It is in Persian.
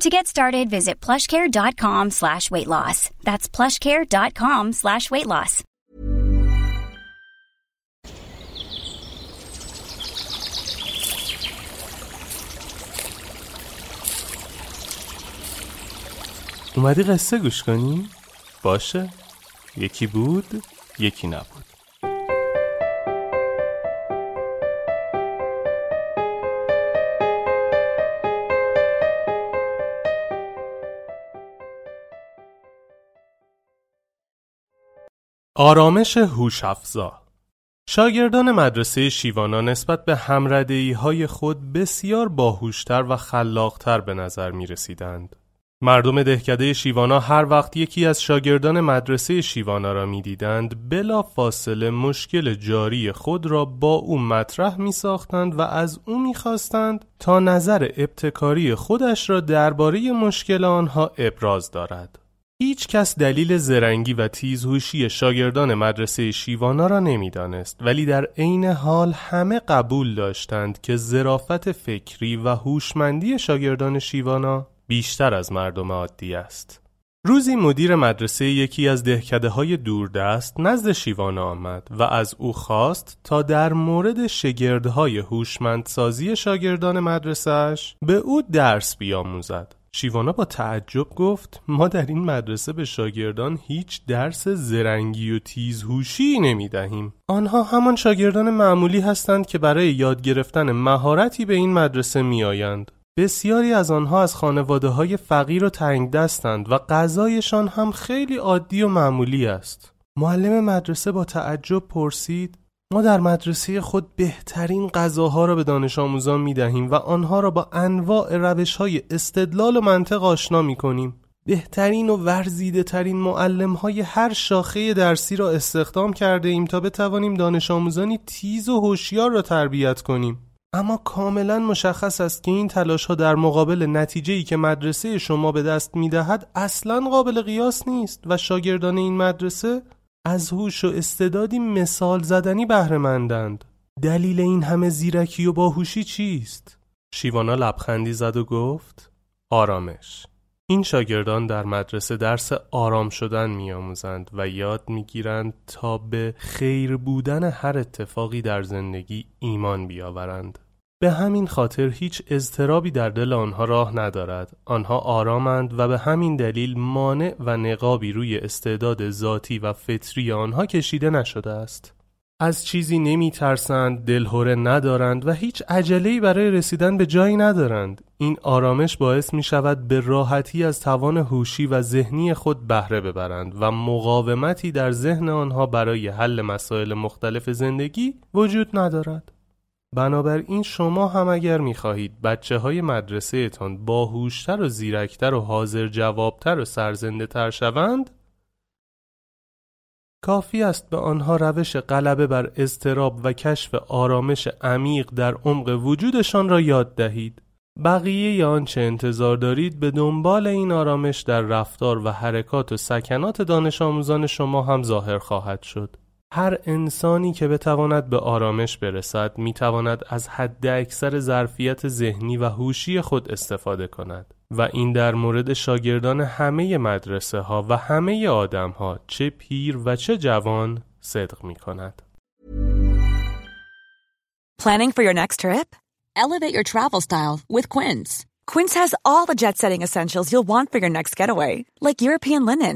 To get started, visit plushcare.com slash weight loss. That's plushcare.com slash weight loss. اومدی قصه گوش کنی؟ باشه یکی بود یکی نبود آرامش هوش افزا شاگردان مدرسه شیوانا نسبت به همردهی های خود بسیار باهوشتر و خلاقتر به نظر می رسیدند. مردم دهکده شیوانا هر وقت یکی از شاگردان مدرسه شیوانا را می دیدند بلا فاصله مشکل جاری خود را با او مطرح می ساختند و از او می خواستند تا نظر ابتکاری خودش را درباره مشکل آنها ابراز دارد. هیچ کس دلیل زرنگی و تیزهوشی شاگردان مدرسه شیوانا را نمی‌دانست ولی در عین حال همه قبول داشتند که ظرافت فکری و هوشمندی شاگردان شیوانا بیشتر از مردم عادی است. روزی مدیر مدرسه یکی از دهکده های دوردست نزد شیوانا آمد و از او خواست تا در مورد شگردهای هوشمندسازی شاگردان مدرسهش به او درس بیاموزد. شیوانا با تعجب گفت ما در این مدرسه به شاگردان هیچ درس زرنگی و تیزهوشی نمی دهیم. آنها همان شاگردان معمولی هستند که برای یاد گرفتن مهارتی به این مدرسه می آیند. بسیاری از آنها از خانواده های فقیر و تنگ دستند و غذایشان هم خیلی عادی و معمولی است. معلم مدرسه با تعجب پرسید ما در مدرسه خود بهترین غذاها را به دانش آموزان می دهیم و آنها را با انواع روش های استدلال و منطق آشنا می کنیم. بهترین و ورزیده ترین معلم های هر شاخه درسی را استخدام کرده ایم تا بتوانیم دانش آموزانی تیز و هوشیار را تربیت کنیم. اما کاملا مشخص است که این تلاش ها در مقابل نتیجه که مدرسه شما به دست می دهد اصلا قابل قیاس نیست و شاگردان این مدرسه از هوش و استعدادی مثال زدنی بهرهمندند. دلیل این همه زیرکی و باهوشی چیست؟ شیوانا لبخندی زد و گفت آرامش این شاگردان در مدرسه درس آرام شدن میآموزند و یاد می‌گیرند تا به خیر بودن هر اتفاقی در زندگی ایمان بیاورند. به همین خاطر هیچ اضطرابی در دل آنها راه ندارد آنها آرامند و به همین دلیل مانع و نقابی روی استعداد ذاتی و فطری آنها کشیده نشده است از چیزی نمی ترسند، دلهوره ندارند و هیچ عجله‌ای برای رسیدن به جایی ندارند. این آرامش باعث می شود به راحتی از توان هوشی و ذهنی خود بهره ببرند و مقاومتی در ذهن آنها برای حل مسائل مختلف زندگی وجود ندارد. بنابراین شما هم اگر می‌خواهید بچه های مدرسه تان باهوشتر و زیرکتر و حاضر جوابتر و سرزنده تر شوند کافی است به آنها روش غلبه بر اضطراب و کشف آرامش عمیق در عمق وجودشان را یاد دهید بقیه آنچه انتظار دارید به دنبال این آرامش در رفتار و حرکات و سکنات دانش آموزان شما هم ظاهر خواهد شد. هر انسانی که بتواند به آرامش برسد می‌تواند از حد اکثر ظرفیت ذهنی و هوشی خود استفاده کند و این در مورد شاگردان همه مدرسه ها و همه آدم ها چه پیر و چه جوان صدق می کند. Planning for your next trip? Elevate your travel style with Quince. Quince has all the jet setting essentials you'll want for your next getaway, like European linen,